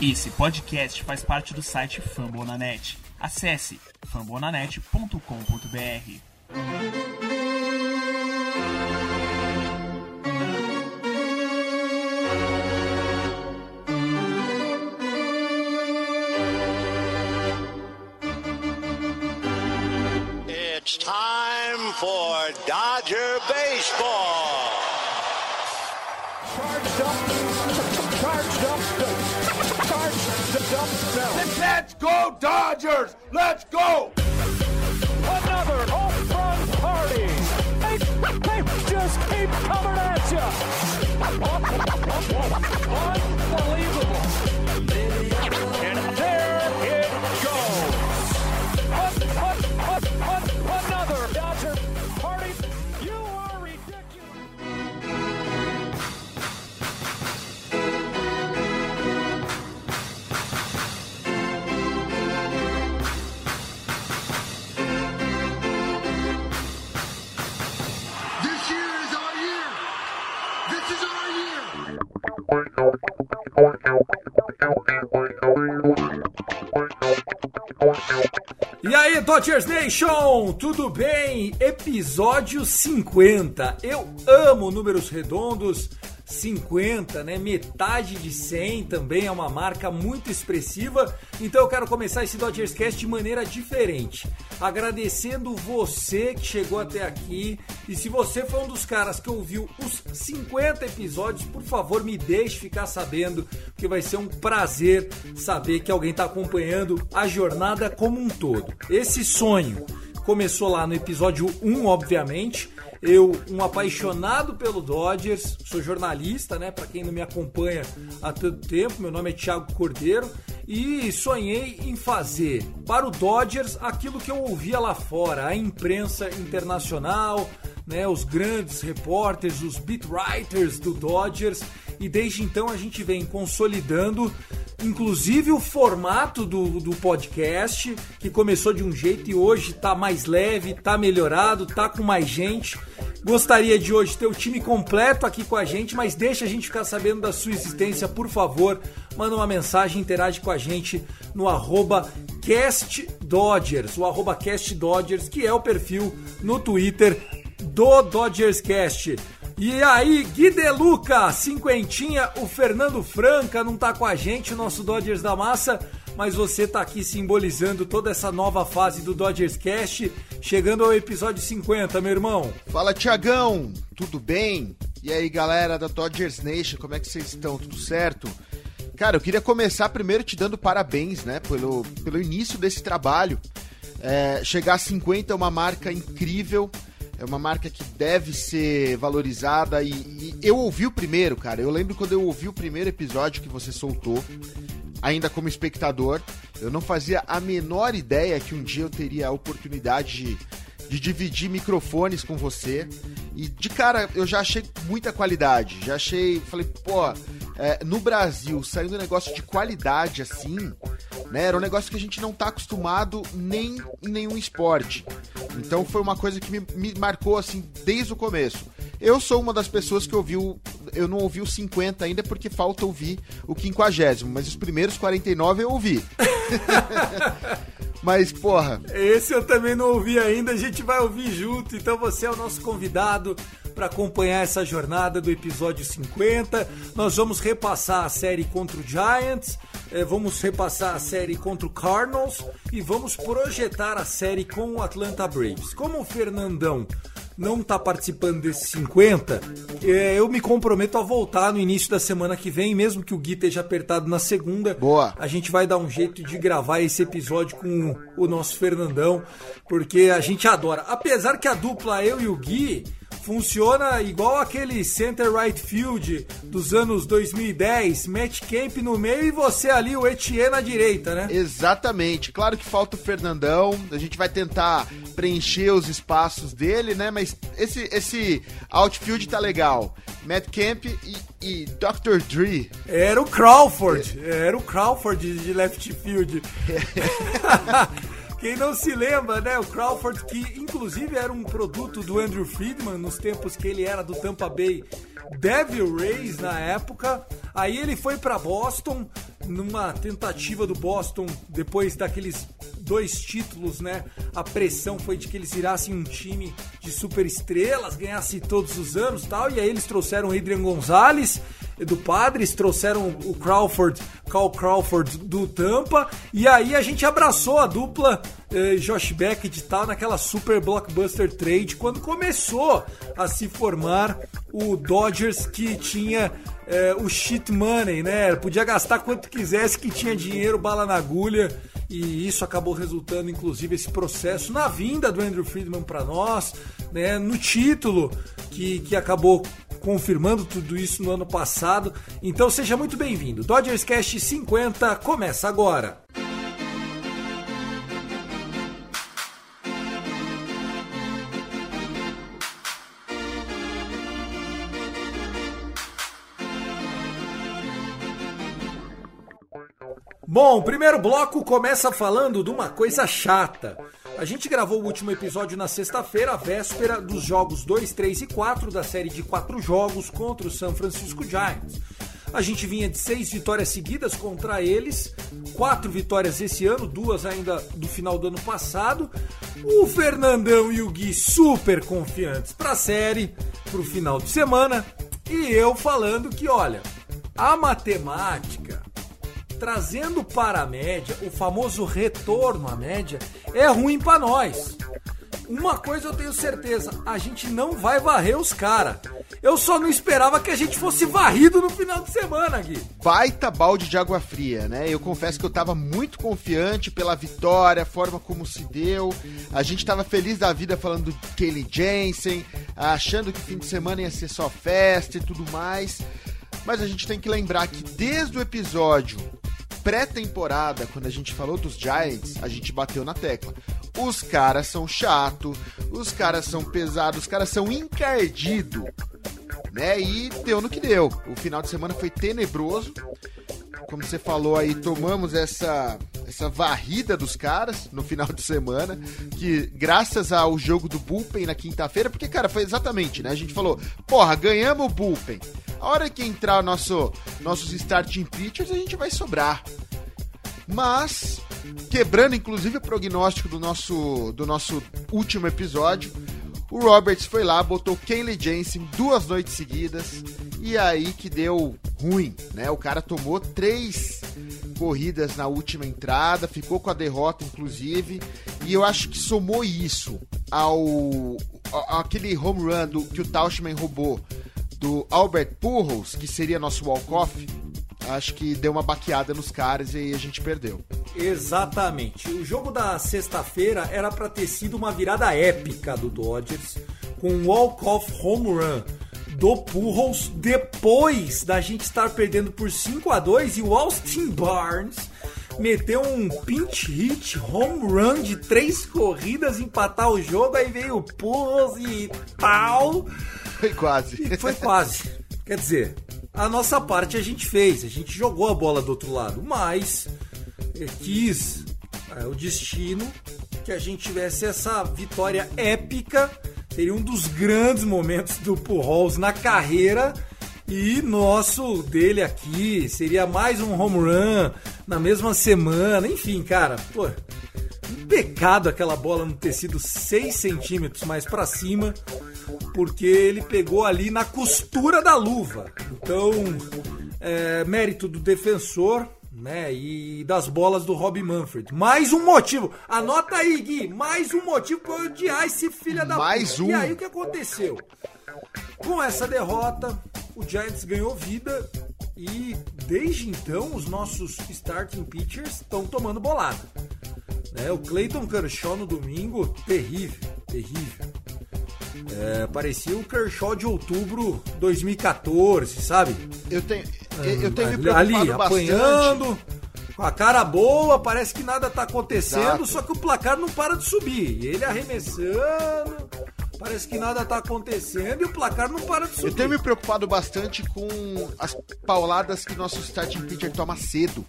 Esse podcast faz parte do site Fambonanet. Acesse fambonanet.com.br. It's time for Dodger Baseball. Charged up. Let's go, Dodgers! Let's go! Another home run party. They, they just keep coming at you. E aí, Dodgers Nation, tudo bem? Episódio 50. Eu amo números redondos. 50, né? Metade de 100 também é uma marca muito expressiva. Então eu quero começar esse Dodgers Cast de maneira diferente. Agradecendo você que chegou até aqui. E se você foi um dos caras que ouviu os 50 episódios, por favor, me deixe ficar sabendo, porque vai ser um prazer saber que alguém está acompanhando a jornada como um todo. Esse sonho começou lá no episódio 1, obviamente. Eu, um apaixonado pelo Dodgers, sou jornalista, né? Para quem não me acompanha há tanto tempo, meu nome é Thiago Cordeiro e sonhei em fazer para o Dodgers aquilo que eu ouvia lá fora, a imprensa internacional, né? Os grandes repórteres, os beat writers do Dodgers e desde então a gente vem consolidando inclusive o formato do, do podcast, que começou de um jeito e hoje tá mais leve, tá melhorado, tá com mais gente. Gostaria de hoje ter o time completo aqui com a gente, mas deixa a gente ficar sabendo da sua existência, por favor. Manda uma mensagem, interage com a gente no arroba CastDodgers, o arroba CastDodgers, que é o perfil no Twitter do Dodgers Cast. E aí, Gui De Luca, cinquentinha, o Fernando Franca não tá com a gente, o nosso Dodgers da Massa, mas você tá aqui simbolizando toda essa nova fase do Dodgers Cast, chegando ao episódio 50, meu irmão. Fala, Tiagão, tudo bem? E aí, galera da Dodgers Nation, como é que vocês estão? Tudo certo? Cara, eu queria começar primeiro te dando parabéns, né, pelo, pelo início desse trabalho. É, chegar a 50 é uma marca incrível, é uma marca que deve ser valorizada e, e eu ouvi o primeiro, cara. Eu lembro quando eu ouvi o primeiro episódio que você soltou, ainda como espectador, eu não fazia a menor ideia que um dia eu teria a oportunidade de, de dividir microfones com você. E de cara eu já achei muita qualidade. Já achei. Falei, pô, é, no Brasil, saindo um negócio de qualidade assim, né? Era um negócio que a gente não tá acostumado nem em nenhum esporte. Então foi uma coisa que me, me marcou assim desde o começo. Eu sou uma das pessoas que ouviu. Eu não ouvi o 50 ainda porque falta ouvir o 50, mas os primeiros 49 eu ouvi. mas, porra, Esse eu também não ouvi ainda, a gente vai ouvir junto, então você é o nosso convidado para acompanhar essa jornada do episódio 50. Nós vamos repassar a série contra o Giants, eh, vamos repassar a série contra o Cardinals e vamos projetar a série com o Atlanta Braves. Como o Fernandão não tá participando desses 50, eh, eu me comprometo a voltar no início da semana que vem, mesmo que o Gui esteja apertado na segunda. Boa. A gente vai dar um jeito de gravar esse episódio com o nosso Fernandão, porque a gente adora. Apesar que a dupla eu e o Gui funciona igual aquele center right field dos anos 2010, Matt Camp no meio e você ali, o Etienne na direita, né? Exatamente. Claro que falta o Fernandão. A gente vai tentar preencher os espaços dele, né? Mas esse, esse outfield tá legal. Matt Camp e, e Dr. Dre. Era o Crawford, era o Crawford de left field. Quem não se lembra, né? O Crawford, que inclusive era um produto do Andrew Friedman nos tempos que ele era do Tampa Bay Devil Rays na época. Aí ele foi para Boston, numa tentativa do Boston, depois daqueles dois títulos, né? A pressão foi de que eles virassem um time de super estrelas, ganhasse todos os anos tal. E aí eles trouxeram o Adrian Gonzalez do Padres, trouxeram o Crawford, Cal Crawford do Tampa, e aí a gente abraçou a dupla Josh Beckett tal naquela super blockbuster trade quando começou a se formar o Dodgers que tinha eh, o shit money, né? Podia gastar quanto quisesse que tinha dinheiro, bala na agulha. E isso acabou resultando, inclusive, esse processo na vinda do Andrew Friedman para nós, né, no título que, que acabou confirmando tudo isso no ano passado. Então seja muito bem-vindo. Dodgers Cast 50 começa agora. Bom, o primeiro bloco começa falando de uma coisa chata. A gente gravou o último episódio na sexta-feira, véspera dos jogos 2, 3 e 4 da série de quatro jogos contra o San Francisco Giants. A gente vinha de seis vitórias seguidas contra eles, quatro vitórias esse ano, duas ainda do final do ano passado. O Fernandão e o Gui super confiantes para a série, para o final de semana. E eu falando que, olha, a matemática trazendo para a média, o famoso retorno à média, é ruim para nós. Uma coisa eu tenho certeza, a gente não vai varrer os caras. Eu só não esperava que a gente fosse varrido no final de semana, Gui. Baita balde de água fria, né? Eu confesso que eu tava muito confiante pela vitória, a forma como se deu. A gente tava feliz da vida falando do Kelly Jensen, achando que o fim de semana ia ser só festa e tudo mais. Mas a gente tem que lembrar que desde o episódio pré-temporada, quando a gente falou dos Giants, a gente bateu na tecla. Os caras são chato, os caras são pesados, os caras são encardidos, né? E deu no que deu. O final de semana foi tenebroso. Como você falou aí, tomamos essa essa varrida dos caras no final de semana, que graças ao jogo do Bullpen na quinta-feira, porque, cara, foi exatamente, né? A gente falou, porra, ganhamos o Bullpen. A hora que entrar nosso, nossos starting pitchers, a gente vai sobrar. Mas, quebrando inclusive o prognóstico do nosso, do nosso último episódio, o Roberts foi lá, botou Kenley Jensen duas noites seguidas e aí que deu ruim, né? O cara tomou três corridas na última entrada, ficou com a derrota inclusive, e eu acho que somou isso ao, ao aquele home run do, que o Tauschman roubou do Albert Pujols, que seria nosso walk-off, acho que deu uma baqueada nos caras e aí a gente perdeu. Exatamente. O jogo da sexta-feira era para ter sido uma virada épica do Dodgers, com um walk-off home run do Pujols depois da gente estar perdendo por 5 a 2 e o Austin Barnes meteu um pinch hit home run de três corridas empatar o jogo aí veio o Pujols e tal. Foi quase. E foi quase. Quer dizer a nossa parte a gente fez, a gente jogou a bola do outro lado, mas quis é, o destino que a gente tivesse essa vitória épica, seria um dos grandes momentos do Pujols na carreira. E nosso dele aqui seria mais um home run na mesma semana, enfim, cara, pô, um pecado aquela bola não ter sido 6 centímetros mais para cima porque ele pegou ali na costura da luva. Então, é, mérito do defensor, né? E das bolas do Rob Manfred. Mais um motivo. Anota aí, Gui. Mais um motivo para odiar esse filho da Mais puta. um. E aí o que aconteceu? Com essa derrota, o Giants ganhou vida e desde então os nossos starting pitchers estão tomando bolada. Né? O Clayton Kershaw no domingo, terrível, terrível. É, parecia o Kershaw de outubro 2014, sabe? Eu tenho, eu tenho me preocupado Ali, bastante. apanhando, com a cara boa, parece que nada tá acontecendo, Exato. só que o placar não para de subir. Ele arremessando, parece que nada tá acontecendo e o placar não para de subir. Eu tenho me preocupado bastante com as pauladas que nosso starting pitcher toma cedo.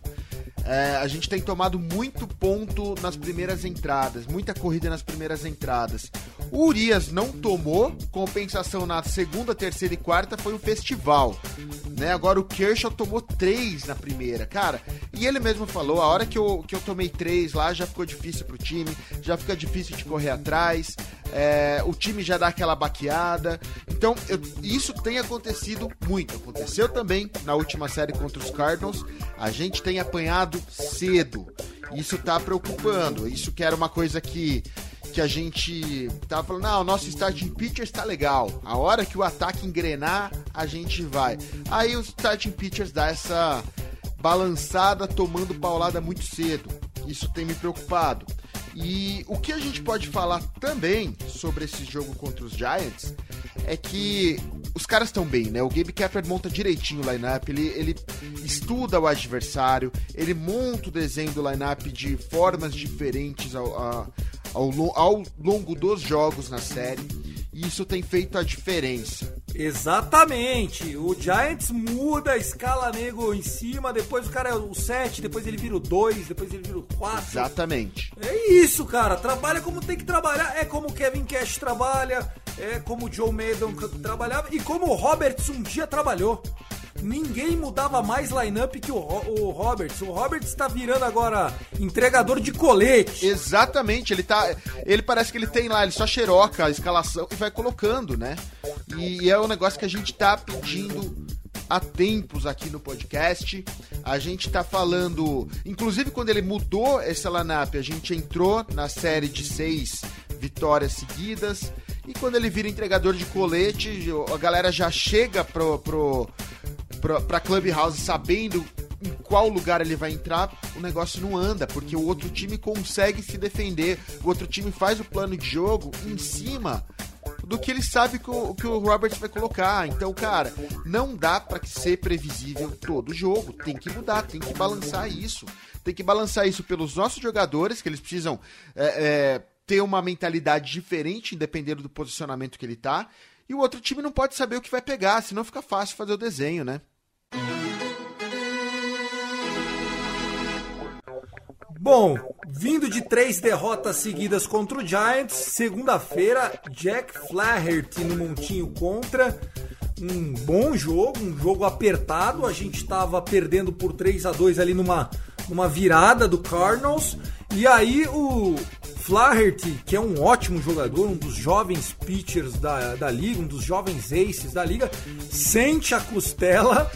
É, a gente tem tomado muito ponto nas primeiras entradas, muita corrida nas primeiras entradas. O Urias não tomou, compensação na segunda, terceira e quarta foi um festival. Né? Agora o Kershaw tomou três na primeira, cara. E ele mesmo falou, a hora que eu, que eu tomei três lá, já ficou difícil pro time, já fica difícil de correr atrás, é, o time já dá aquela baqueada. Então, eu, isso tem acontecido muito. Aconteceu também na última série contra os Cardinals. A gente tem apanhado cedo. Isso tá preocupando. Isso que era uma coisa que que a gente tava falando, não, o nosso starting pitcher está legal. A hora que o ataque engrenar, a gente vai. Aí os starting pitchers dá essa balançada, tomando paulada muito cedo. Isso tem me preocupado. E o que a gente pode falar também sobre esse jogo contra os Giants é que os caras estão bem, né? O Gabe Kapler monta direitinho o lineup, ele, ele estuda o adversário, ele monta o desenho do lineup de formas diferentes ao, ao, ao, ao longo dos jogos na série. E isso tem feito a diferença. Exatamente. O Giants muda a escala nego em cima, depois o cara é o 7, depois ele vira o 2, depois ele vira o 4. Exatamente. É isso, cara. Trabalha como tem que trabalhar. É como o Kevin Cash trabalha, é como o Joe Maddon trabalhava e como o Roberts um dia trabalhou. Ninguém mudava mais lineup que o, o Roberts. O Roberts está virando agora entregador de colete. Exatamente, ele tá. Ele parece que ele tem lá, ele só xeroca a escalação e vai colocando, né? E é um negócio que a gente tá pedindo há tempos aqui no podcast. A gente tá falando. Inclusive, quando ele mudou esse lineup, a gente entrou na série de seis vitórias seguidas. E quando ele vira entregador de colete, a galera já chega pro, pro, pra, pra Clubhouse sabendo em qual lugar ele vai entrar, o negócio não anda, porque o outro time consegue se defender, o outro time faz o plano de jogo em cima do que ele sabe que o, que o Roberts vai colocar. Então, cara, não dá para ser previsível todo jogo. Tem que mudar, tem que balançar isso. Tem que balançar isso pelos nossos jogadores, que eles precisam é, é, ter uma mentalidade diferente, dependendo do posicionamento que ele tá. E o outro time não pode saber o que vai pegar, senão fica fácil fazer o desenho, né? Bom, vindo de três derrotas seguidas contra o Giants, segunda-feira, Jack Flaherty no montinho contra. Um bom jogo, um jogo apertado. A gente estava perdendo por 3 a 2 ali numa, numa virada do Cardinals. E aí o Flaherty, que é um ótimo jogador, um dos jovens pitchers da, da liga, um dos jovens aces da liga, sente a costela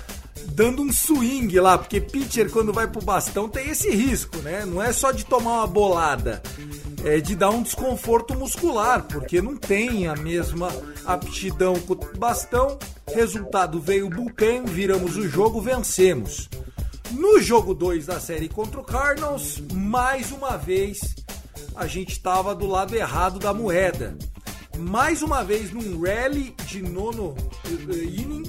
dando um swing lá, porque pitcher quando vai pro bastão tem esse risco, né? Não é só de tomar uma bolada, é de dar um desconforto muscular, porque não tem a mesma aptidão com o bastão. Resultado veio o bullpen, viramos o jogo, vencemos. No jogo 2 da série contra o Cardinals, mais uma vez a gente estava do lado errado da moeda. Mais uma vez num rally de nono inning,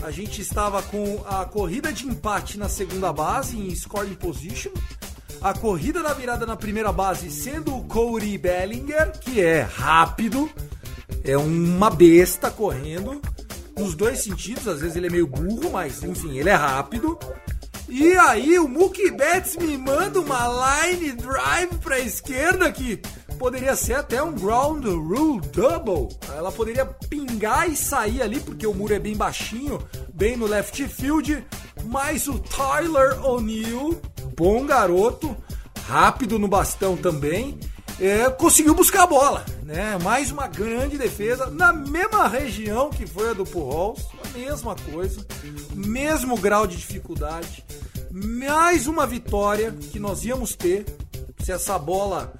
a gente estava com a corrida de empate na segunda base, em scoring position. A corrida da virada na primeira base sendo o Cody Bellinger, que é rápido, é uma besta correndo, nos dois sentidos, às vezes ele é meio burro, mas enfim, ele é rápido. E aí o Mookie Betts me manda uma line drive pra esquerda que poderia ser até um ground rule double. Ela poderia pingar e sair ali, porque o muro é bem baixinho, bem no left field. Mas o Tyler O'Neill, bom garoto, rápido no bastão também, é, conseguiu buscar a bola. Né? Mais uma grande defesa na mesma região que foi a do Pujols, a mesma coisa, mesmo grau de dificuldade. Mais uma vitória que nós íamos ter se essa bola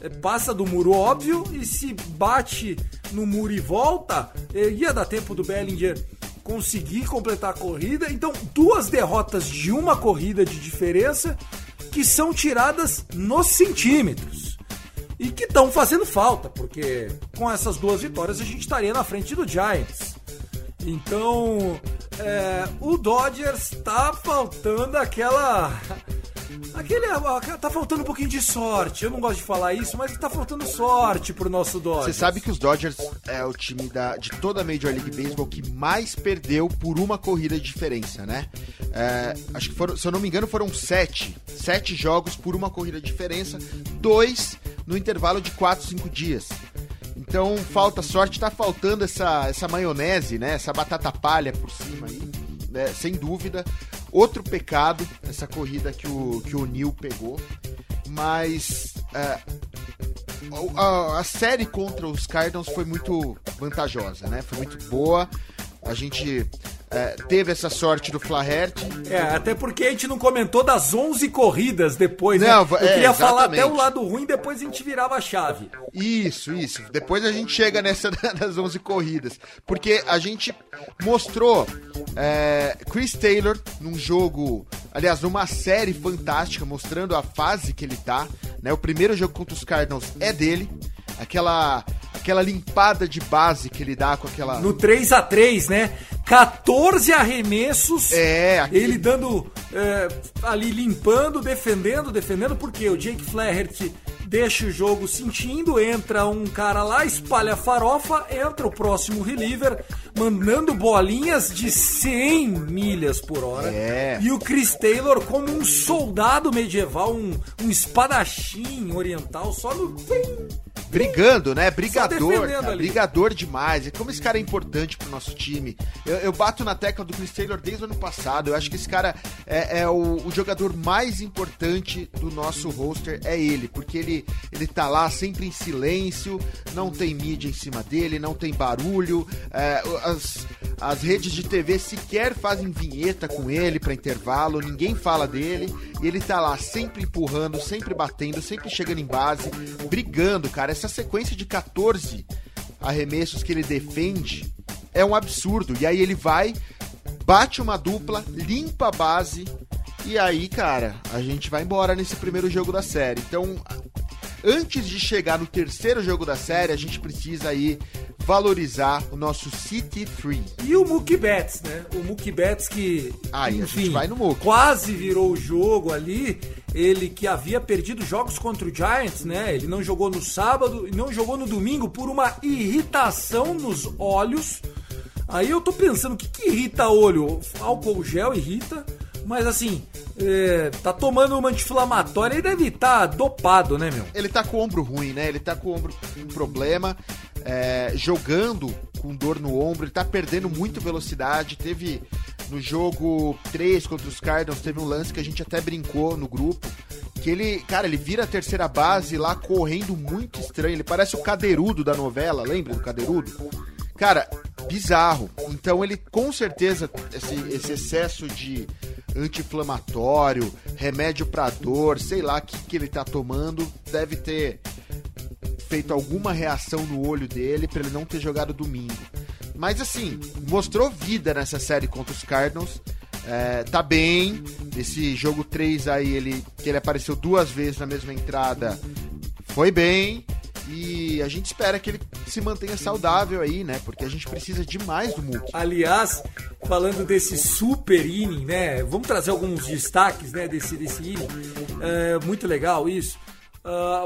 é, passa do muro óbvio e se bate no muro e volta, é, ia dar tempo do Bellinger conseguir completar a corrida. Então, duas derrotas de uma corrida de diferença que são tiradas nos centímetros. E que estão fazendo falta, porque com essas duas vitórias a gente estaria na frente do Giants. Então, é, o Dodgers tá faltando aquela Aquele. Tá faltando um pouquinho de sorte. Eu não gosto de falar isso, mas tá faltando sorte pro nosso Dodgers. Você sabe que os Dodgers é o time da, de toda a Major League Baseball que mais perdeu por uma corrida de diferença, né? É, acho que foram, se eu não me engano, foram sete. Sete jogos por uma corrida de diferença. Dois no intervalo de quatro, cinco dias. Então falta sorte, tá faltando essa, essa maionese, né? Essa batata palha por cima aí, né? sem dúvida. outro pecado, essa corrida que o, que o Neil pegou. Mas é, a, a série contra os Cardinals foi muito vantajosa, né? Foi muito boa. A gente é, teve essa sorte do Flaherty. É, até porque a gente não comentou das 11 corridas depois, né? Não, Eu é, queria falar até exatamente. o lado ruim, depois a gente virava a chave. Isso, isso. Depois a gente chega nessa das 11 corridas. Porque a gente mostrou é, Chris Taylor num jogo, aliás, numa série fantástica, mostrando a fase que ele tá. Né? O primeiro jogo contra os Cardinals é dele. Aquela, aquela limpada de base que ele dá com aquela. No 3 a 3 né? 14 arremessos. É, aquele- Ele dando é, ali limpando, defendendo, defendendo, porque o Jake Flaherty deixa o jogo sentindo, entra um cara lá, espalha a farofa, entra o próximo reliever, mandando bolinhas de 100 milhas por hora. É. E o Chris Taylor como um soldado medieval, um, um espadachim oriental, só no... Brigando, né? Brigador, cara, brigador demais. Como esse cara é importante pro nosso time. Eu, eu bato na tecla do Chris Taylor desde o ano passado. Eu acho que esse cara é, é o, o jogador mais importante do nosso roster, é ele. Porque ele, ele tá lá sempre em silêncio, não tem mídia em cima dele, não tem barulho. é, as, as redes de TV sequer fazem vinheta com ele pra intervalo, ninguém fala dele. E ele tá lá sempre empurrando, sempre batendo, sempre chegando em base, brigando, cara. Essa sequência de 14 arremessos que ele defende é um absurdo. E aí ele vai, bate uma dupla, limpa a base. E aí, cara, a gente vai embora nesse primeiro jogo da série. Então, antes de chegar no terceiro jogo da série, a gente precisa aí valorizar o nosso City Free. E o Mookie Betts, né? O Mookie Betts que, gente vai no Mookie. quase virou o jogo ali. Ele que havia perdido jogos contra o Giants, né? Ele não jogou no sábado e não jogou no domingo por uma irritação nos olhos. Aí eu tô pensando, o que, que irrita olho? Álcool gel irrita, mas assim, é, tá tomando uma anti-inflamatória e deve estar dopado, né, meu? Ele tá com o ombro ruim, né? Ele tá com o ombro com problema, é, jogando com dor no ombro, ele tá perdendo muito velocidade. Teve no jogo 3 contra os Cardinals, teve um lance que a gente até brincou no grupo. Que ele, cara, ele vira a terceira base lá correndo muito estranho. Ele parece o cadeirudo da novela, lembra do cadeirudo? Cara, bizarro. Então ele com certeza esse, esse excesso de anti-inflamatório, remédio pra dor, sei lá o que, que ele tá tomando, deve ter feito alguma reação no olho dele pra ele não ter jogado domingo. Mas assim, mostrou vida nessa série contra os Cardinals. É, tá bem. Esse jogo 3 aí, ele, que ele apareceu duas vezes na mesma entrada, foi bem. E a gente espera que ele se mantenha saudável aí, né? Porque a gente precisa demais do Mookie. Aliás, falando desse super inning, né? Vamos trazer alguns destaques, né? Desse, desse inning. É, muito legal isso.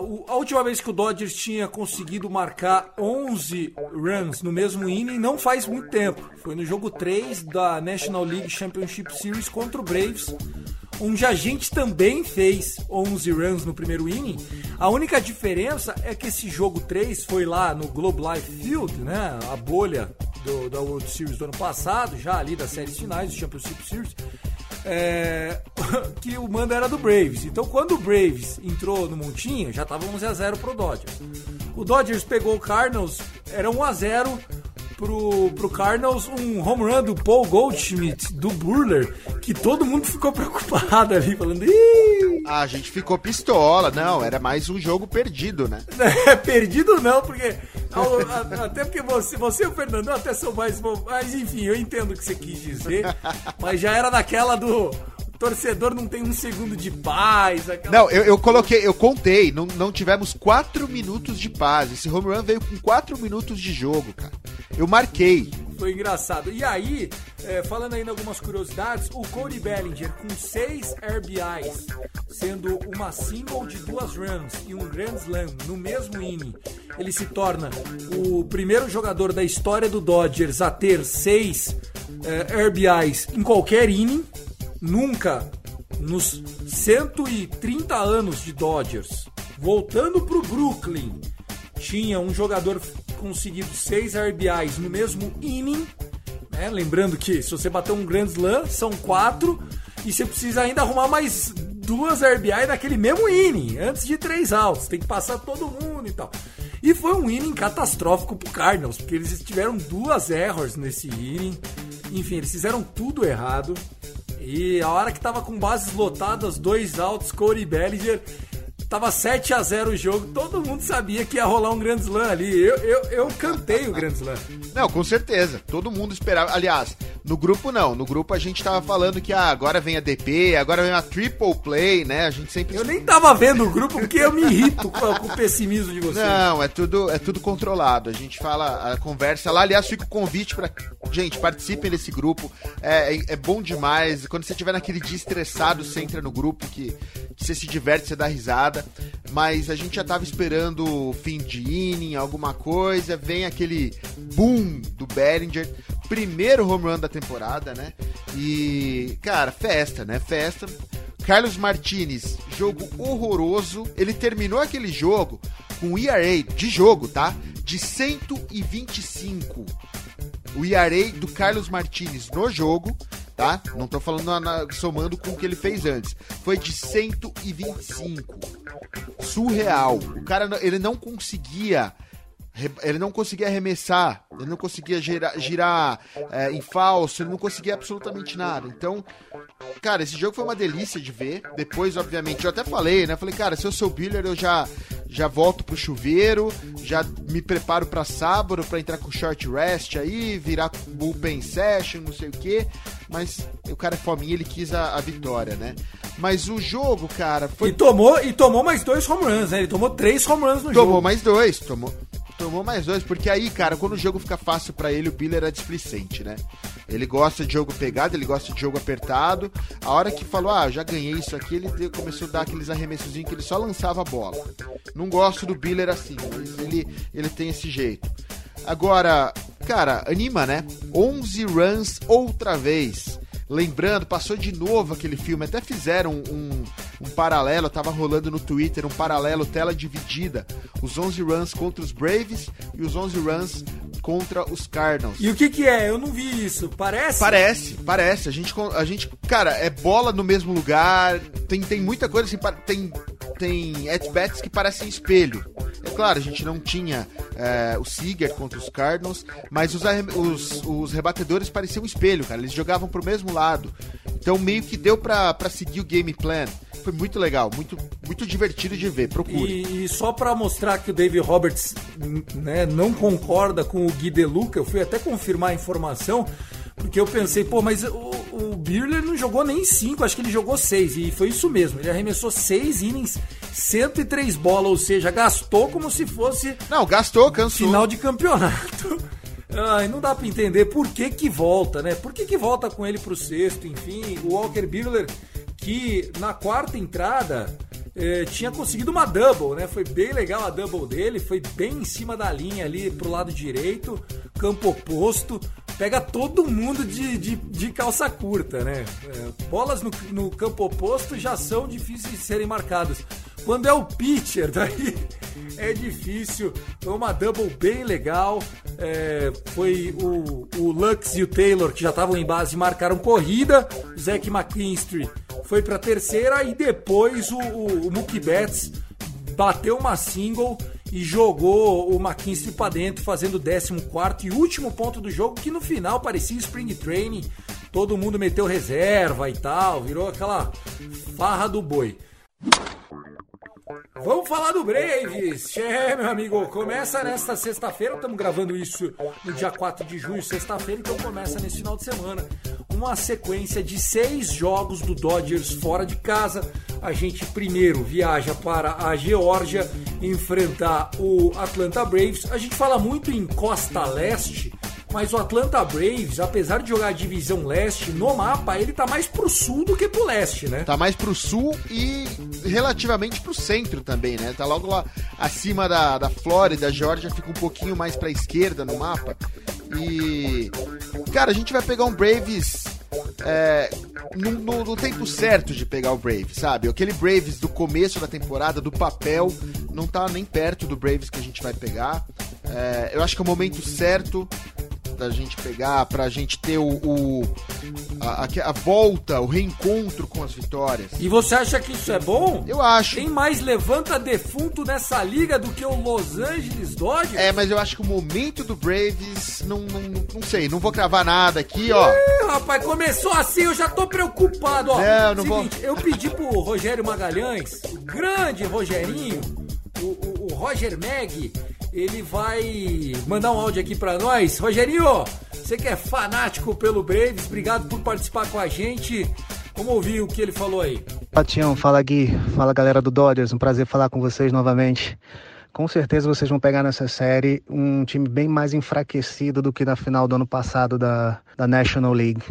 O- a última vez que o Dodgers tinha conseguido marcar 11 runs no mesmo inning não faz muito tempo. Foi no jogo 3 da National League Championship Series contra o Braves, onde a gente também fez 11 runs no primeiro inning. A única diferença é que esse jogo 3 foi lá no Globe Life Field, né? A bolha do, da World Series do ano passado, já ali das séries finais do Championship Series. é, que o mando era do Braves. Então, quando o Braves entrou no montinho, já tava 11 a 0 pro Dodgers. O Dodgers pegou o Cardinals, era 1 a 0 pro, pro Cardinals, um home run do Paul Goldschmidt, do Burler, que todo mundo ficou preocupado ali, falando, Ih! A gente ficou pistola, não, era mais um jogo perdido, né? É, perdido não, porque. ao- a- Até porque você, você e o Fernandão até são mais. Mas enfim, eu entendo o que você quis dizer. Mas já era naquela do. Torcedor não tem um segundo de paz. Não, eu, eu coloquei, eu contei, não, não tivemos 4 minutos de paz. Esse home run veio com 4 minutos de jogo, cara. Eu marquei. Foi engraçado. E aí, é, falando ainda algumas curiosidades, o Cody Bellinger com 6 RBIs, sendo uma single de duas runs e um Grand Slam no mesmo inning, ele se torna o primeiro jogador da história do Dodgers a ter 6 RBIs em qualquer inning. Nunca nos 130 anos de Dodgers, voltando pro Brooklyn, tinha um jogador conseguido 6 RBIs no mesmo inning, né? Lembrando que se você bater um Grand Slam, são quatro. e você precisa ainda arrumar mais duas RBI naquele mesmo inning, antes de três outs. Tem que passar todo mundo e tal. E foi um inning catastrófico pro Cardinals, porque eles tiveram duas errors nesse inning. Enfim, eles fizeram tudo errado. E a hora que tava com bases lotadas, dois outs, Corey Bellinger, tava 7 a 0 o jogo, todo mundo sabia que ia rolar um Grand Slam ali. Eu, eu, eu cantei o Grand Slam. Não, com certeza. Todo mundo esperava. Aliás, no grupo não. No grupo a gente tava falando que ah, agora vem a DP, agora vem a triple play, né? A gente sempre. Eu nem tava vendo o grupo porque eu me irrito com, com o pessimismo de vocês. Não, é tudo, é tudo controlado. A gente fala, a conversa lá. Aliás, fica o convite pra. Gente, participem desse grupo. É, é, é bom demais. Quando você estiver naquele dia estressado, você entra no grupo que, que você se diverte, você dá risada. Mas a gente já tava esperando fim de inning, alguma coisa. Vem aquele boom do Bellinger. Primeiro home run da temporada, né? E, cara, festa, né? Festa. Carlos Martinez, jogo horroroso. Ele terminou aquele jogo com ERA de jogo, tá? De 125. O ERA do Carlos Martinez no jogo, tá? Não tô falando na, somando com o que ele fez antes. Foi de 125. Surreal. O cara ele não conseguia ele não conseguia arremessar, ele não conseguia girar, girar é, em falso, ele não conseguia absolutamente nada. Então, cara, esse jogo foi uma delícia de ver. Depois, obviamente, eu até falei, né? Falei, cara, se eu sou o Biller, eu já, já volto pro chuveiro, já me preparo para sábado para entrar com short rest aí, virar bullpen session, não sei o que. Mas o cara é fominha, ele quis a, a vitória, né? Mas o jogo, cara, foi. E tomou, e tomou mais dois home runs, né? Ele tomou três home runs no tomou jogo. Tomou mais dois, tomou. Tomou mais dois, porque aí, cara, quando o jogo fica fácil para ele, o Biller é displicente, né? Ele gosta de jogo pegado, ele gosta de jogo apertado. A hora que falou, ah, já ganhei isso aqui, ele começou a dar aqueles arremessozinhos que ele só lançava a bola. Não gosto do Biller assim, mas ele, ele tem esse jeito. Agora, cara, anima, né? 11 runs outra vez lembrando, passou de novo aquele filme, até fizeram um, um, um, paralelo, tava rolando no Twitter, um paralelo, tela dividida, os 11 runs contra os Braves e os 11 runs contra os Cardinals. E o que que é? Eu não vi isso, parece? Parece, parece, a gente, a gente cara, é bola no mesmo lugar, tem, tem muita coisa assim, tem, tem at-bats que parecem espelho. É claro, a gente não tinha é, o Seager contra os Cardinals, mas os, os, os rebatedores pareciam um espelho, cara. Eles jogavam pro mesmo lado. Então meio que deu pra seguir o game plan. Foi muito legal, muito, muito divertido de ver. Procure. E, e só para mostrar que o David Roberts né, não concorda com o Gui DeLuca, eu fui até confirmar a informação, porque eu pensei, pô, mas o, o Birler não jogou nem 5, acho que ele jogou 6. E foi isso mesmo, ele arremessou 6 innings, 103 bolas, ou seja, gastou como se fosse. Não, gastou, cansou. Final de campeonato. Ai, não dá para entender por que que volta, né? Por que que volta com ele pro sexto, enfim. O Walker Buehler, que na quarta entrada eh, tinha conseguido uma double, né? Foi bem legal a double dele, foi bem em cima da linha ali pro lado direito, campo oposto. Pega todo mundo de, de, de calça curta, né? É, bolas no, no campo oposto já são difíceis de serem marcadas. Quando é o pitcher, daí é difícil. Foi uma double bem legal. É, foi o, o Lux e o Taylor que já estavam em base marcaram corrida. O Zach McKinstry foi para terceira e depois o, o, o Mookie Betts bateu uma single e jogou o McKinstry para dentro, fazendo o 14 e último ponto do jogo, que no final parecia Spring Training. Todo mundo meteu reserva e tal, virou aquela farra do boi. Vamos falar do Braves! É, meu amigo, começa nesta sexta-feira, estamos gravando isso no dia 4 de junho, sexta-feira, então começa nesse final de semana uma sequência de seis jogos do Dodgers fora de casa. A gente primeiro viaja para a Geórgia enfrentar o Atlanta Braves. A gente fala muito em Costa Leste, mas o Atlanta Braves, apesar de jogar a divisão leste, no mapa ele tá mais pro sul do que pro leste, né? Tá mais pro sul e relativamente pro centro também, né? Tá logo lá acima da, da Flórida, a Georgia fica um pouquinho mais pra esquerda no mapa. E. Cara, a gente vai pegar um Braves é, no, no, no, tempo certo de pegar o Braves, sabe? Aquele Braves do começo da temporada, do papel, não tá nem perto do Braves que a gente vai pegar. É, eu acho que é o momento certo da gente pegar, pra gente ter o, o a, a, volta, o reencontro com as vitórias. E você acha que isso é bom? Eu acho. Tem mais levanta defunto nessa liga do que o Los Angeles Dodgers? É, mas eu acho que o momento do Braves, não, não, não sei, não vou cravar nada aqui, ó. Ih, rapaz, começou assim, eu já tô preocupado, ó. Não, não Seguinte, eu pedi pro Rogério Magalhães, o grande Rogerinho, o, o- o Roger Mag, ele vai mandar um áudio aqui pra nós. Rogerinho, você que é fanático pelo Braves, obrigado por participar com a gente. Vamos ouvir o que ele falou aí. Fala Tião, fala Gui, fala galera do Dodgers, um prazer falar com vocês novamente. Com certeza vocês vão pegar nessa série um time bem mais enfraquecido do que na final do ano passado da, da National League,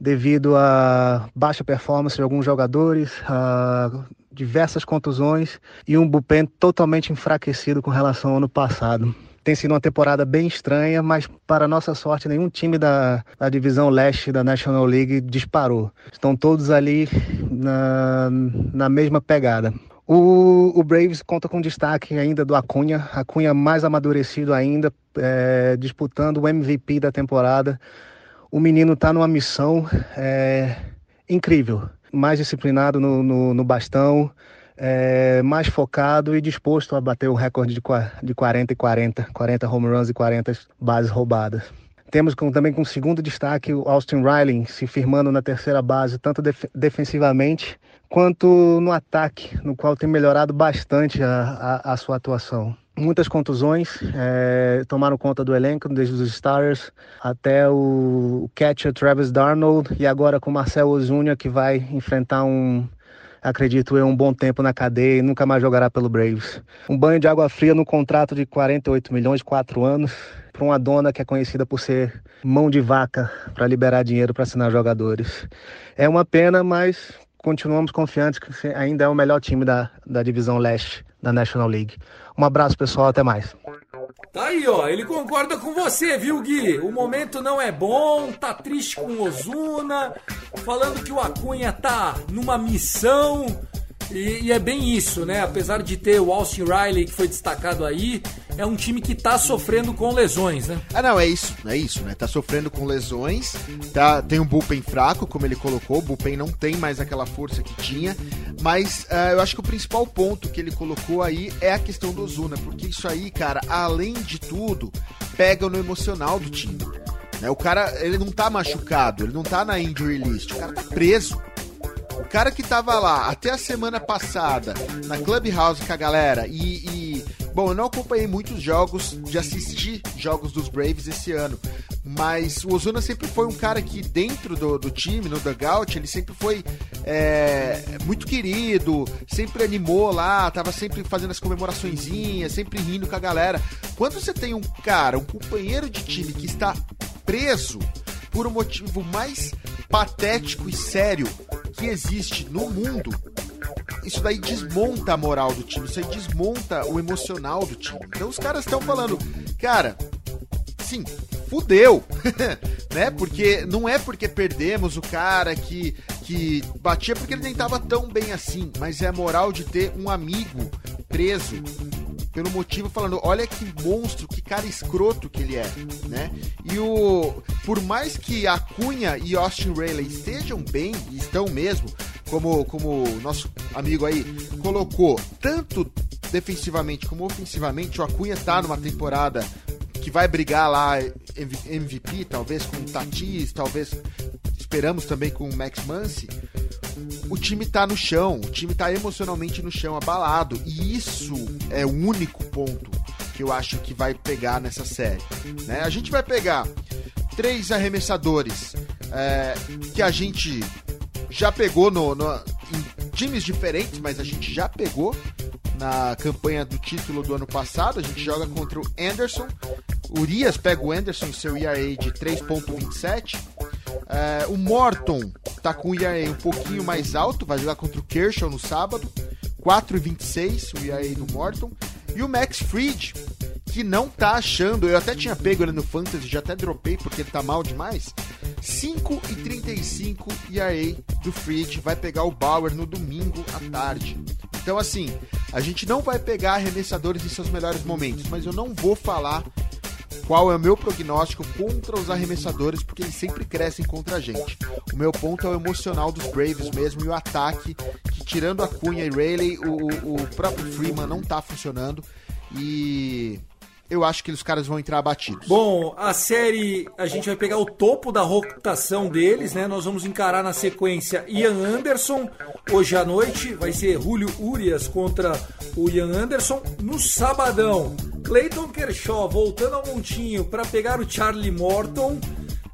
devido à baixa performance de alguns jogadores, a diversas contusões e um bullpen totalmente enfraquecido com relação ao ano passado. Tem sido uma temporada bem estranha, mas para nossa sorte, nenhum time da, da divisão leste da National League disparou. Estão todos ali na, na mesma pegada. O, o Braves conta com destaque ainda do Acunha, Acunha mais amadurecido ainda, é, disputando o MVP da temporada. O menino está numa missão é, incrível, mais disciplinado no, no, no bastão, é, mais focado e disposto a bater o recorde de, de 40 e 40, 40 home runs e 40 bases roubadas. Temos com- também com segundo destaque o Austin Riley se firmando na terceira base, tanto def- defensivamente quanto no ataque, no qual tem melhorado bastante a, a- a sua atuação. Muitas contusões eh, tomaram conta do elenco, desde os Stars até o catcher Travis Darnold e agora com Marcel Ozuna que vai enfrentar um, acredito eu, um bom tempo na cadeia e nunca mais jogará pelo Braves. Um banho de água fria no contrato de 48 milhões, quatro anos, para uma dona que é conhecida por ser mão de vaca para liberar dinheiro para assinar jogadores. É uma pena, mas continuamos confiantes que ainda é o melhor time da, da divisão leste da National League. Um abraço, pessoal, até mais. Tá aí, ó. Ele concorda com você, viu, Gui? O momento não é bom, tá triste com Ozuna, falando que o Acunha tá numa missão. E, e é bem isso, né? Apesar de ter o Austin Riley, que foi destacado aí, é um time que tá sofrendo com lesões, né? Ah, não, é isso, é isso, né? Tá sofrendo com lesões, tá, tem um bullpen fraco, como ele colocou, o bullpen não tem mais aquela força que tinha, mas ah, eu acho que o principal ponto que ele colocou aí é a questão do Ozuna, porque isso aí, cara, além de tudo, pega no emocional do time. Né? O cara, ele não tá machucado, ele não tá na injury list, o cara tá preso. O cara que tava lá até a semana passada na Clubhouse com a galera e, e, bom, eu não acompanhei muitos jogos de assistir jogos dos Braves esse ano, mas o Ozuna sempre foi um cara que dentro do, do time, no dugout, ele sempre foi é, muito querido, sempre animou lá, tava sempre fazendo as comemoraçõezinhas, sempre rindo com a galera. Quando você tem um cara, um companheiro de time que está preso por um motivo mais patético e sério que existe no mundo, isso daí desmonta a moral do time, isso aí desmonta o emocional do time. Então os caras estão falando, cara, sim, fudeu, né? Porque não é porque perdemos o cara que, que batia porque ele nem tava tão bem assim, mas é a moral de ter um amigo preso pelo motivo falando, olha que monstro, que cara escroto que ele é, né? E o por mais que a Cunha e Austin Rayleigh estejam bem, e estão mesmo, como como nosso amigo aí colocou, tanto defensivamente como ofensivamente, o Acunha tá numa temporada que vai brigar lá MVP, talvez com o Tatis, talvez esperamos também com o Max Muncy. O time tá no chão, o time tá emocionalmente no chão, abalado, e isso é o único ponto que eu acho que vai pegar nessa série. Né? A gente vai pegar três arremessadores é, que a gente já pegou no, no- em times diferentes, mas a gente já pegou na campanha do título do ano passado. A gente joga contra o Anderson. Urias pega o Anderson seu ERA de 3.27. É, o Morton tá com o ERA um pouquinho mais alto, vai jogar contra o Kershaw no sábado. 4,26 o ERA do Morton. E o Max Fried, que não tá achando, eu até tinha pego ele no Fantasy, já até dropei porque ele tá mal demais. 5,35 ERA do Fried, vai pegar o Bauer no domingo à tarde. Então, assim, a gente não vai pegar arremessadores em seus melhores momentos, mas eu não vou falar qual é o meu prognóstico contra os arremessadores, porque eles sempre crescem contra a gente. O meu ponto é o emocional dos Braves mesmo e o ataque, que tirando a Cunha e Rayleigh, o, o próprio Freeman não tá funcionando. E eu acho que os caras vão entrar abatidos. Bom, a série, a gente vai pegar o topo da rotação deles, né? Nós vamos encarar na sequência Ian Anderson, hoje à noite, vai ser Julio Urias contra o Ian Anderson. No sabadão, Clayton Kershaw voltando ao montinho para pegar o Charlie Morton.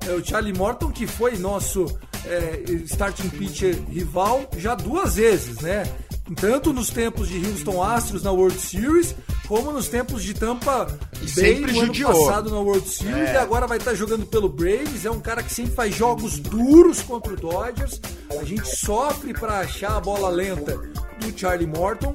É, o Charlie Morton que foi nosso é, starting pitcher rival já duas vezes, né? Tanto nos tempos de Houston Astros na World Series, como nos tempos de Tampa Bay no ano passado na World Series, é. e agora vai estar jogando pelo Braves. É um cara que sempre faz jogos duros contra o Dodgers. A gente sofre para achar a bola lenta do Charlie Morton.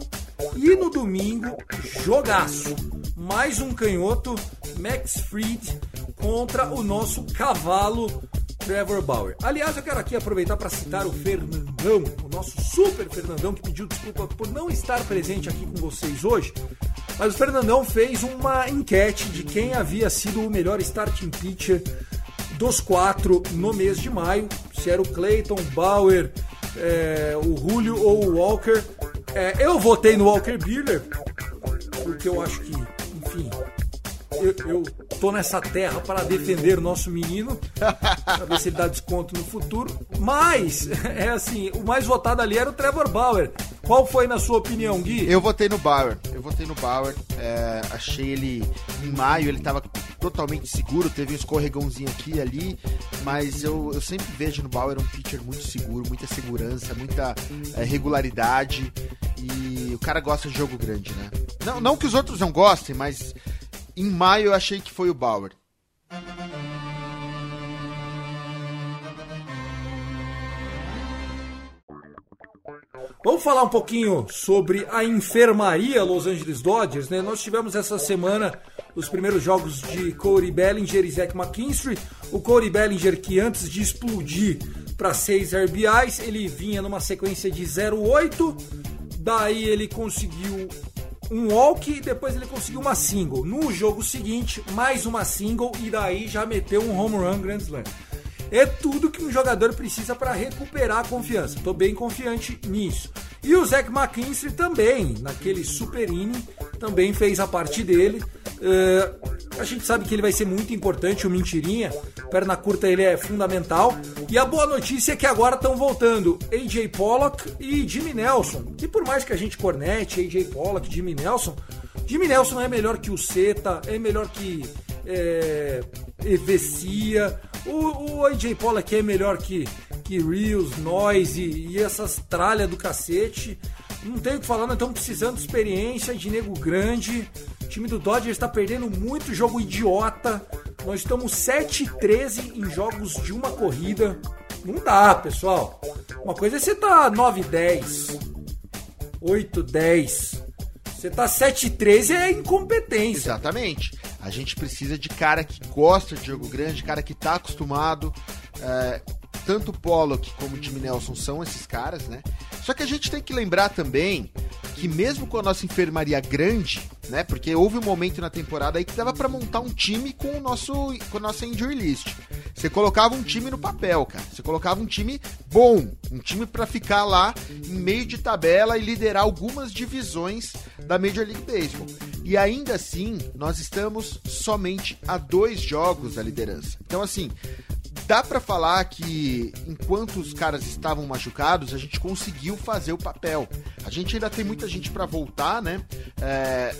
E no domingo, jogaço. Mais um canhoto, Max Fried contra o nosso cavalo Trevor Bauer. Aliás, eu quero aqui aproveitar para citar o Fernandão, o nosso super Fernandão, que pediu desculpa por não estar presente aqui com vocês hoje. Mas o Fernandão fez uma enquete de quem havia sido o melhor starting pitcher dos quatro no mês de maio. Se era o Clayton, Bauer, é, o Julio ou o Walker. É, eu votei no Walker Buehler, porque eu acho que, eu, eu tô nessa terra para defender o nosso menino, para ver se ele dá desconto no futuro. Mas, é assim, o mais votado ali era o Trevor Bauer. Qual foi na sua opinião, Gui? Eu votei no Bauer. Eu votei no Bauer. É, achei ele em maio, ele estava totalmente seguro, teve um escorregãozinho aqui e ali, mas eu, eu sempre vejo no Bauer um pitcher muito seguro, muita segurança, muita é, regularidade. E o cara gosta de jogo grande, né? Não, não que os outros não gostem, mas em maio eu achei que foi o Bauer. Vamos falar um pouquinho sobre a enfermaria Los Angeles Dodgers, né? Nós tivemos essa semana os primeiros jogos de Corey Bellinger e Zach McKinstry. O Corey Bellinger que antes de explodir para 6 RBIs, ele vinha numa sequência de 0-8, daí ele conseguiu um walk e depois ele conseguiu uma single. No jogo seguinte, mais uma single e daí já meteu um home run Grand Slam. É tudo que um jogador precisa para recuperar a confiança. Estou bem confiante nisso. E o Zach McKinstry também, naquele super inning, também fez a parte dele. Uh, a gente sabe que ele vai ser muito importante, o Mentirinha. Perna curta ele é fundamental. E a boa notícia é que agora estão voltando AJ Pollock e Jimmy Nelson. E por mais que a gente cornete AJ Pollock, Jimmy Nelson, Jimmy Nelson é melhor que o Seta, é melhor que é. O, o AJ Pollock é melhor que, que Reels, Noise e, essas tralhas do cacete. Não tem o que falar, nós estamos precisando de experiência, de nego grande. O time do Dodgers está perdendo muito jogo idiota. Nós estamos 7-13 em jogos de uma corrida. Não dá, pessoal. Uma coisa é você tá 9-10, 8-10. Você tá 7-13 é incompetência. Exatamente. A gente precisa de cara que gosta de jogo grande, cara que tá acostumado. É, tanto o Pollock como o Jimmy Nelson são esses caras, né? Só que a gente tem que lembrar também que mesmo com a nossa enfermaria grande, né? Porque houve um momento na temporada aí que dava para montar um time com o nosso com a nossa injury list. Você colocava um time no papel, cara. Você colocava um time bom, um time para ficar lá em meio de tabela e liderar algumas divisões da Major League Baseball. E ainda assim, nós estamos somente a dois jogos da liderança. Então, assim, dá para falar que enquanto os caras estavam machucados, a gente conseguiu fazer o papel. A gente ainda tem muita gente para voltar, né? É,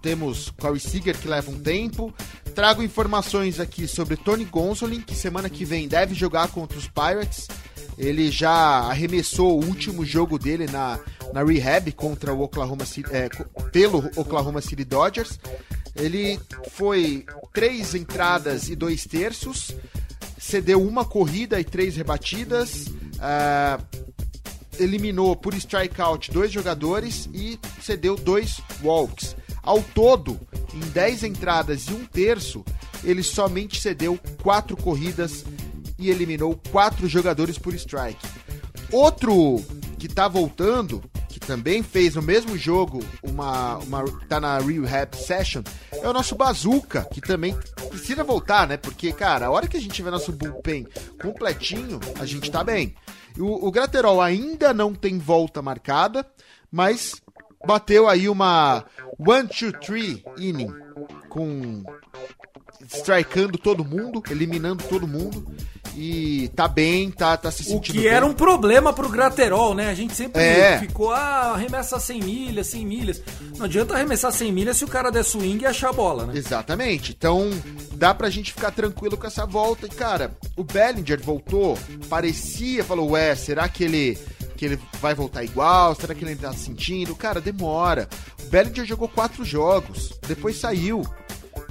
temos Corey Seager que leva um tempo. Trago informações aqui sobre Tony Gonsolin, que semana que vem deve jogar contra os Pirates. Ele já arremessou o último jogo dele na, na rehab contra o Oklahoma City, é, pelo Oklahoma City Dodgers. Ele foi três entradas e dois terços, cedeu uma corrida e três rebatidas, uh, eliminou por strikeout dois jogadores e cedeu dois walks. Ao todo, em 10 entradas e um terço, ele somente cedeu quatro corridas e eliminou quatro jogadores por strike. Outro que está voltando, também fez no mesmo jogo uma, uma tá na rehab session, é o nosso Bazooka, que também precisa voltar, né? Porque, cara, a hora que a gente tiver nosso bullpen completinho, a gente tá bem. O, o Graterol ainda não tem volta marcada, mas bateu aí uma 1-2-3 inning com strikeando todo mundo, eliminando todo mundo e tá bem, tá, tá se O sentindo que bem. era um problema pro Graterol, né? A gente sempre É. ficou, ah, arremessa 100 milhas, 100 milhas. Não adianta arremessar 100 milhas se o cara der swing e achar a bola, né? Exatamente. Então, dá pra gente ficar tranquilo com essa volta. E, cara, o Bellinger voltou, parecia, falou, ué, será que ele, que ele vai voltar igual? Será que ele ainda tá sentindo? Cara, demora. O Bellinger jogou quatro jogos, depois saiu.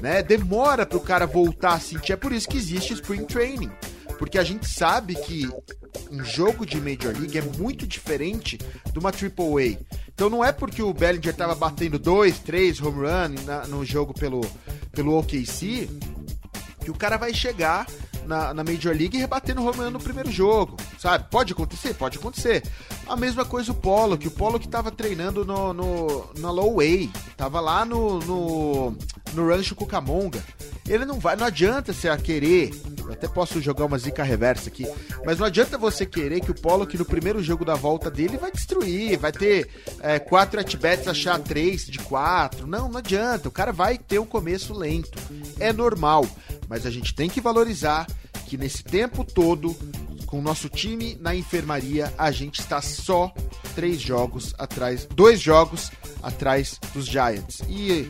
Né? Demora pro cara voltar a sentir. É por isso que existe Spring Training. Porque a gente sabe que um jogo de Major League é muito diferente de uma Triple A. Então não é porque o Bellinger tava batendo dois, três home run na- no jogo pelo, pelo OKC que o cara vai chegar na, na Major League e rebater no home run no primeiro jogo, sabe? Pode acontecer? Pode acontecer. A mesma coisa o Polo, que o Polo que tava treinando no, no, na Low Way, tava lá no, no, no Rancho Cucamonga. Ele não vai, não adianta você querer, eu até posso jogar uma zica reversa aqui, mas não adianta você querer que o Polo, que no primeiro jogo da volta dele, vai destruir, vai ter é, quatro at-bats, achar três de quatro. Não, não adianta, o cara vai ter um começo lento. É normal, mas a gente tem que valorizar que nesse tempo todo, com o nosso time na enfermaria, a gente está só três jogos atrás, dois jogos atrás dos Giants. E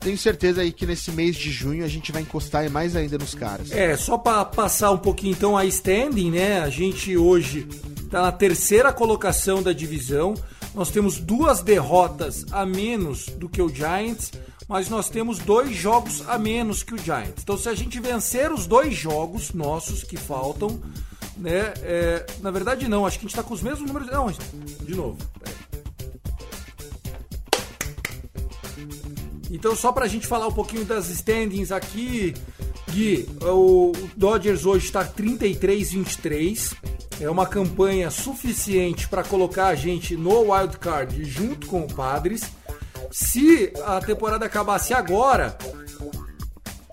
tenho certeza aí que nesse mês de junho a gente vai encostar mais ainda nos caras. É, só pra passar um pouquinho então a standing, né? A gente hoje tá na terceira colocação da divisão. Nós temos duas derrotas a menos do que o Giants, mas nós temos dois jogos a menos que o Giants. Então, se a gente vencer os dois jogos nossos que faltam, né? é, na verdade, não, acho que a gente tá com os mesmos números. Não, de novo. peraí. Então, só pra gente falar um pouquinho das standings aqui, Gui, o Dodgers hoje está 33-23. É uma campanha suficiente para colocar a gente no wild card junto com o Padres. Se a temporada acabasse agora,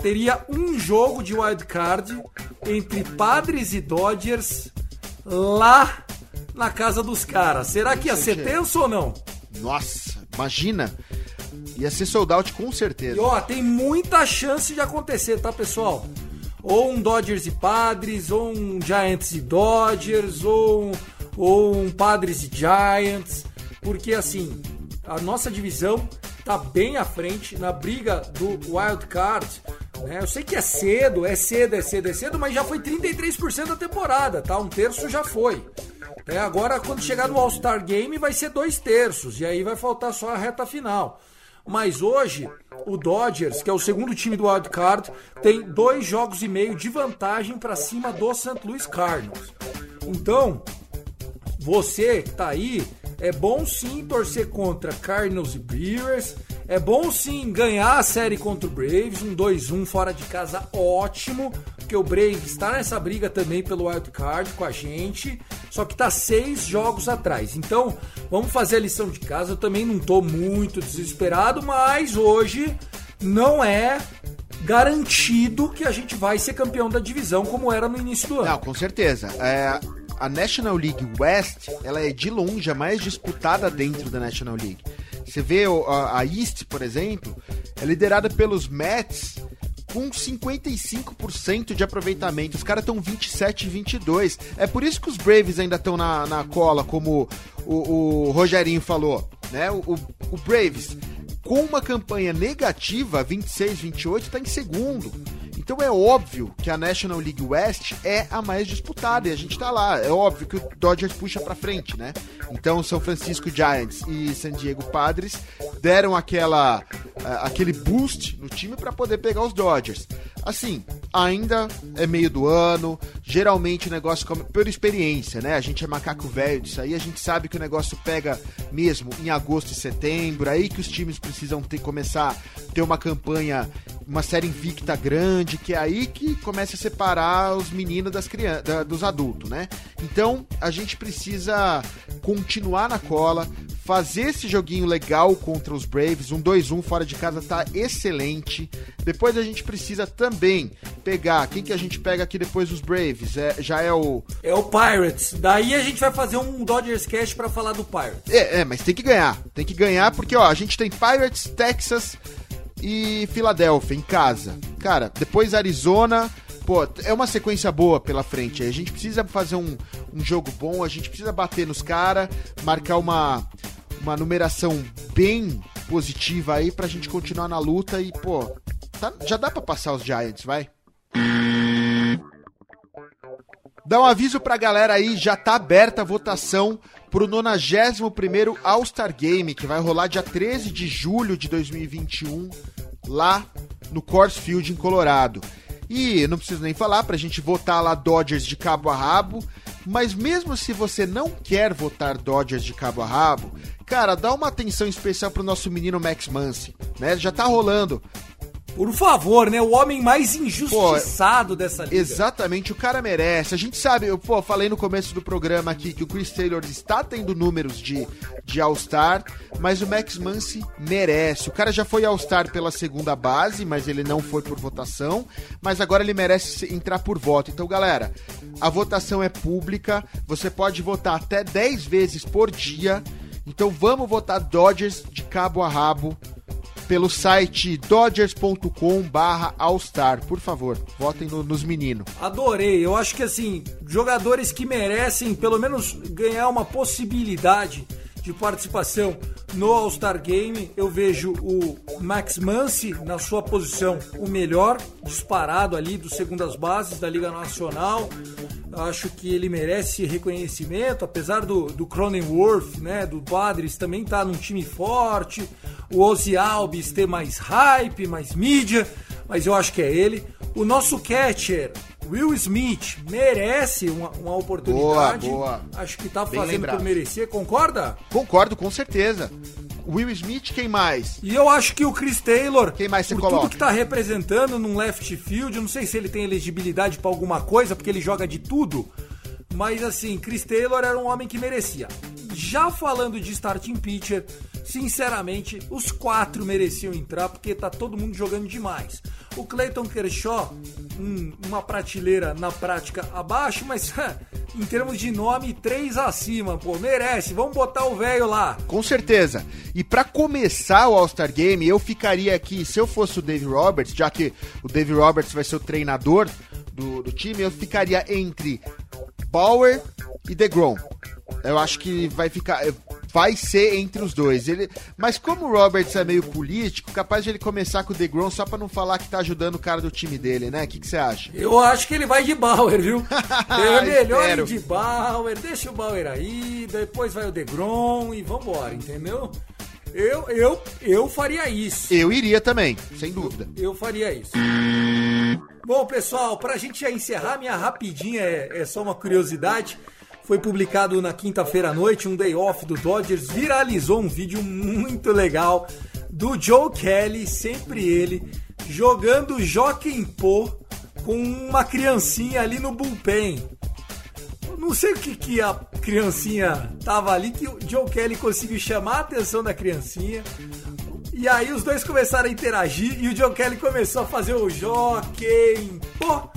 teria um jogo de wild card entre Padres e Dodgers lá na casa dos caras. Será que ia ser tenso ou não? Nossa, imagina! Ia ser sold out com certeza. E ó, tem muita chance de acontecer, tá, pessoal? Ou um Dodgers e Padres, ou um Giants e Dodgers, ou, um- ou um Padres e Giants. Porque assim, a nossa divisão tá bem à frente na briga do Wild Card. Né? Eu sei que é cedo, é cedo, é cedo, é cedo, mas já foi 33% da temporada, tá? Um terço já foi. É, agora, quando chegar no All-Star Game, vai ser dois terços, e aí vai faltar só a reta final. Mas hoje, o Dodgers, que é o segundo time do Wild Card, tem dois jogos e meio de vantagem para cima do St. Louis Cardinals. Então, você que tá aí, é bom sim torcer contra Cardinals e Brewers. É bom sim ganhar a série contra o Braves, um 2-1 fora de casa ótimo, porque o Braves está nessa briga também pelo wild card com a gente, só que tá seis jogos atrás. Então, vamos fazer a lição de casa. Eu também não tô muito desesperado, mas hoje não é garantido que a gente vai ser campeão da divisão como era no início do ano. Não, com certeza. É, a National League West, ela é de longe a mais disputada dentro da National League. Você vê a East, por exemplo, é liderada pelos Mets com 55% de aproveitamento. Os caras estão 27 e 22. É por isso que os Braves ainda estão na, na cola, como o, o Rogerinho falou. Né? O, o- o Braves, com uma campanha negativa, 26, 28, está em segundo. Então é óbvio que a National League West é a mais disputada e a gente tá lá. É óbvio que o Dodgers puxa pra frente, né? Então São Francisco Giants e San Diego Padres deram aquela aquele boost no time pra poder pegar os Dodgers. Assim, ainda é meio do ano, geralmente o negócio come por experiência, né? A gente é macaco velho disso aí, a gente sabe que o negócio pega mesmo em agosto e setembro, aí que os times precisam ter começar a ter uma campanha, uma série invicta grande, que é aí que começa a separar os meninos das crianças, da- dos adultos, né? Então, a gente precisa continuar na cola, fazer esse joguinho legal contra os Braves, um 2-1 fora de casa tá excelente. Depois a gente precisa também pegar, quem que a gente pega aqui depois dos Braves? É, já é o É o Pirates. Daí a gente vai fazer um Dodgers Cast pra falar do Pirates. É, é, mas tem que ganhar. Tem que ganhar porque, ó, a gente tem Pirates, Texas e Filadélfia em casa. Cara, depois Arizona. Pô, é uma sequência boa pela frente. A gente precisa fazer um, um jogo bom, a gente precisa bater nos caras, marcar uma, uma numeração bem positiva aí pra gente continuar na luta e, pô, tá- já dá pra passar os Giants, vai? Dá um aviso pra galera aí, já tá aberta a votação pro 91º All-Star Game, que vai rolar dia 13 de julho de 2021, lá no Coors Field, em Colorado. E não preciso nem falar pra gente votar lá Dodgers de cabo a rabo, mas mesmo se você não quer votar Dodgers de cabo a rabo, cara, dá uma atenção especial pro nosso menino Max Muncy, né? Já tá rolando Por favor, né? O homem mais injustiçado dessa liga. Exatamente, o cara merece. A gente sabe, eu pô, falei no começo do programa aqui que o Chris Taylor está tendo números de, de All-Star, mas o Max Muncy merece. O cara já foi All-Star pela segunda base, mas ele não foi por votação, mas agora ele merece entrar por voto. Então, galera, a votação é pública, você pode votar até 10 vezes por dia. Então vamos votar Dodgers de cabo a rabo pelo site dodgers.com barra All-Star. Por favor, votem no- nos meninos. Adorei. Eu acho que assim, jogadores que merecem pelo menos ganhar uma possibilidade de participação no All-Star Game, eu vejo o Max Muncy na sua posição o melhor disparado ali dos segundas bases da Liga Nacional. Acho que ele merece reconhecimento, apesar do, do Cronenworth, né, do Padres também tá num time forte, o Ozzy Alves ter mais hype, mais mídia, mas eu acho que é ele. O nosso catcher, Will Smith, merece uma, uma oportunidade. Boa, boa. Acho que tá fazendo por merecer, concorda? Concordo, com certeza. Will Smith, quem mais? E eu acho que o Chris Taylor, Quem mais por coloca? tudo que tá representando num left field, não sei se ele tem elegibilidade pra alguma coisa, porque ele joga de tudo, mas assim, Chris Taylor era um homem que merecia. Já falando de starting pitcher, sinceramente, os quatro mereciam entrar, porque tá todo mundo jogando demais. O Clayton Kershaw, um- uma prateleira na prática abaixo, mas em termos de nome, três acima, pô, merece. Vamos botar o velho lá. Com certeza. E pra começar o All-Star Game, eu ficaria aqui, se eu fosse o Dave Roberts, já que o Dave Roberts vai ser o treinador do, do time, eu ficaria entre Bauer e DeGrom. Eu acho que vai ficar. Vai ser entre os dois. Ele, mas como o Roberts é meio político, capaz de ele começar com o DeGrom só pra não falar que tá ajudando o cara do time dele, né? O que que você acha? Eu acho que ele vai de Bauer, viu? É melhor ir de Bauer, deixa o Bauer aí, depois vai o Degrom e vambora, entendeu? Eu, eu, eu faria isso. Eu iria também, sem dúvida. Eu faria isso. Bom, pessoal, pra gente já encerrar, minha rapidinha é, é só uma curiosidade. Foi publicado na quinta-feira à noite, um day off do Dodgers, viralizou um vídeo muito legal do Joe Kelly, sempre ele, jogando Joaquim Pô com uma criancinha ali no bullpen. Não sei o que, que a criancinha tava ali, que o Joe Kelly conseguiu chamar a atenção da criancinha. E aí os dois começaram a interagir e o Joe Kelly começou a fazer o Joaquim. Pô,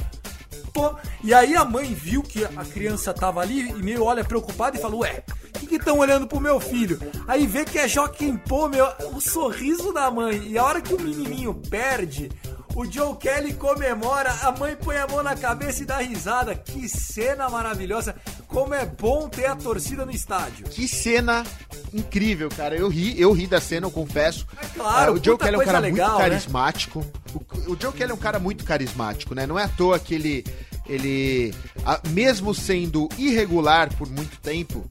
E aí a mãe viu que a criança tava ali e meio olha preocupada e falou: Ué, o que estão olhando pro meu filho? Aí vê que é Joaquim Pô, meu, o sorriso da mãe. E a hora que o menininho perde, o Joe Kelly comemora, a mãe põe a mão na cabeça e dá risada. Que cena maravilhosa! Como é bom ter a torcida no estádio. Que cena incrível, cara. Eu ri, eu ri da cena, eu confesso. É claro, Ah, o Joe Kelly é um cara legal, muito né? carismático. O, o Joe Kelly é um cara muito carismático, né? Não é à toa que ele, ele mesmo sendo irregular por muito tempo,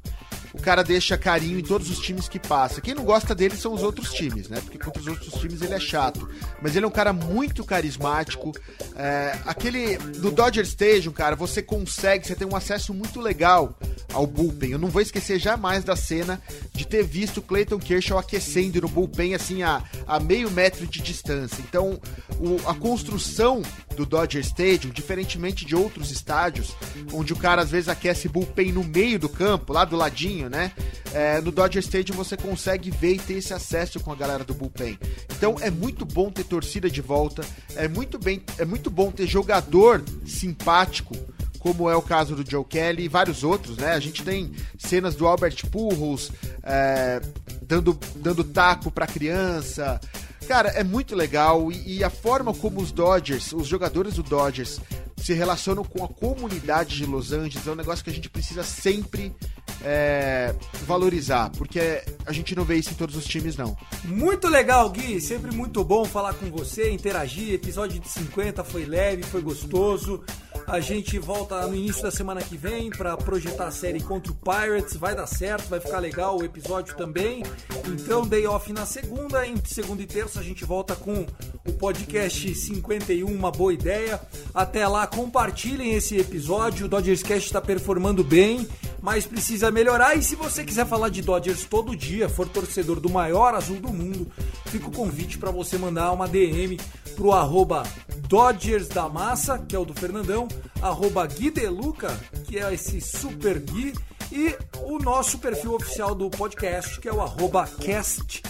o cara deixa carinho em todos os times que passa. Quem não gosta dele são os outros times, né? Porque contra os outros times ele é chato. Mas ele é um cara muito carismático. É, aquele do Dodger Stadium, cara, você consegue, você tem um acesso muito legal ao bullpen. Eu não vou esquecer jamais da cena de ter visto Clayton Kershaw aquecendo no bullpen, assim, a, a meio metro de distância. Então, o- a construção do Dodger Stadium, diferentemente de outros estádios, onde o cara às vezes aquece bullpen no meio do campo, lá do ladinho, né? É, no Dodger Stadium você consegue ver e ter esse acesso com a galera do bullpen. Então é muito bom ter torcida de volta, é muito, bem, é muito bom ter jogador simpático como é o caso do Joe Kelly e vários outros, né? A gente tem cenas do Albert Pujols é, dando, dando taco pra criança. Cara, é muito legal e, e a forma como os Dodgers, os jogadores do Dodgers se relacionam com a comunidade de Los Angeles é um negócio que a gente precisa sempre é, valorizar, porque a gente não vê isso em todos os times, não. Muito legal, Gui. Sempre muito bom falar com você, interagir. Episódio de 50 foi leve, foi gostoso. A gente volta no início da semana que vem para projetar a série contra o Pirates. Vai dar certo, vai ficar legal o episódio também. Então, day off na segunda. Em segunda e terça a gente volta com o podcast 51, uma boa ideia. Até lá, compartilhem esse episódio. O Dodgers Cast está performando bem, mas precisa melhorar. E se você quiser falar de Dodgers todo dia, for torcedor do maior azul do mundo, fica o convite para você mandar uma DM pro arroba Dodgers da Massa, que é o do Fernandão, arroba Gui Deluca, que é esse super Gui, e o nosso perfil oficial do podcast, que é o arroba Cast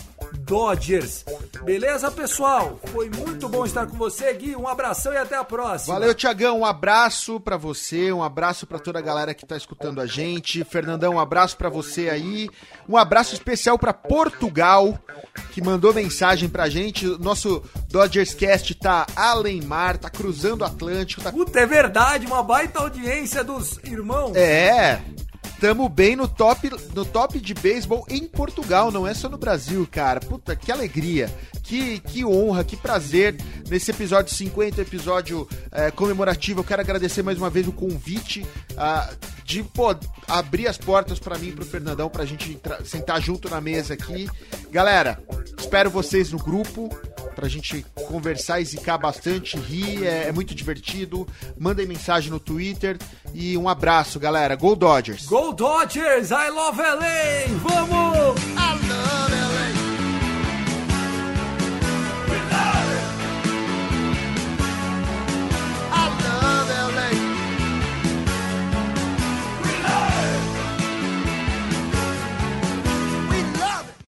Dodgers. Beleza, pessoal? Foi muito bom estar com você, Gui. Um abração e até a próxima. Valeu, Tiagão. Um abraço pra você, um abraço pra toda a galera que tá escutando a gente. Fernandão, um abraço pra você aí. Um abraço especial pra Portugal, que mandou mensagem pra gente. Nosso Dodgers Cast tá além mar, tá cruzando o Atlântico. Tá... Puta, é verdade, uma baita audiência dos irmãos. É. Tamo bem no top, no top de beisebol em Portugal, não é só no Brasil, cara. Puta, que alegria, que, que honra, que prazer nesse episódio 50, episódio é, comemorativo. Eu quero agradecer mais uma vez o convite de pô, abrir as portas para mim e pro Fernandão pra gente entrar- sentar junto na mesa aqui. Galera, espero vocês no grupo pra gente conversar e zicar bastante, rir, é, é muito divertido. Mandem mensagem no Twitter e um abraço, galera. Go Dodgers! Go Dodgers! I love LA! Vamos!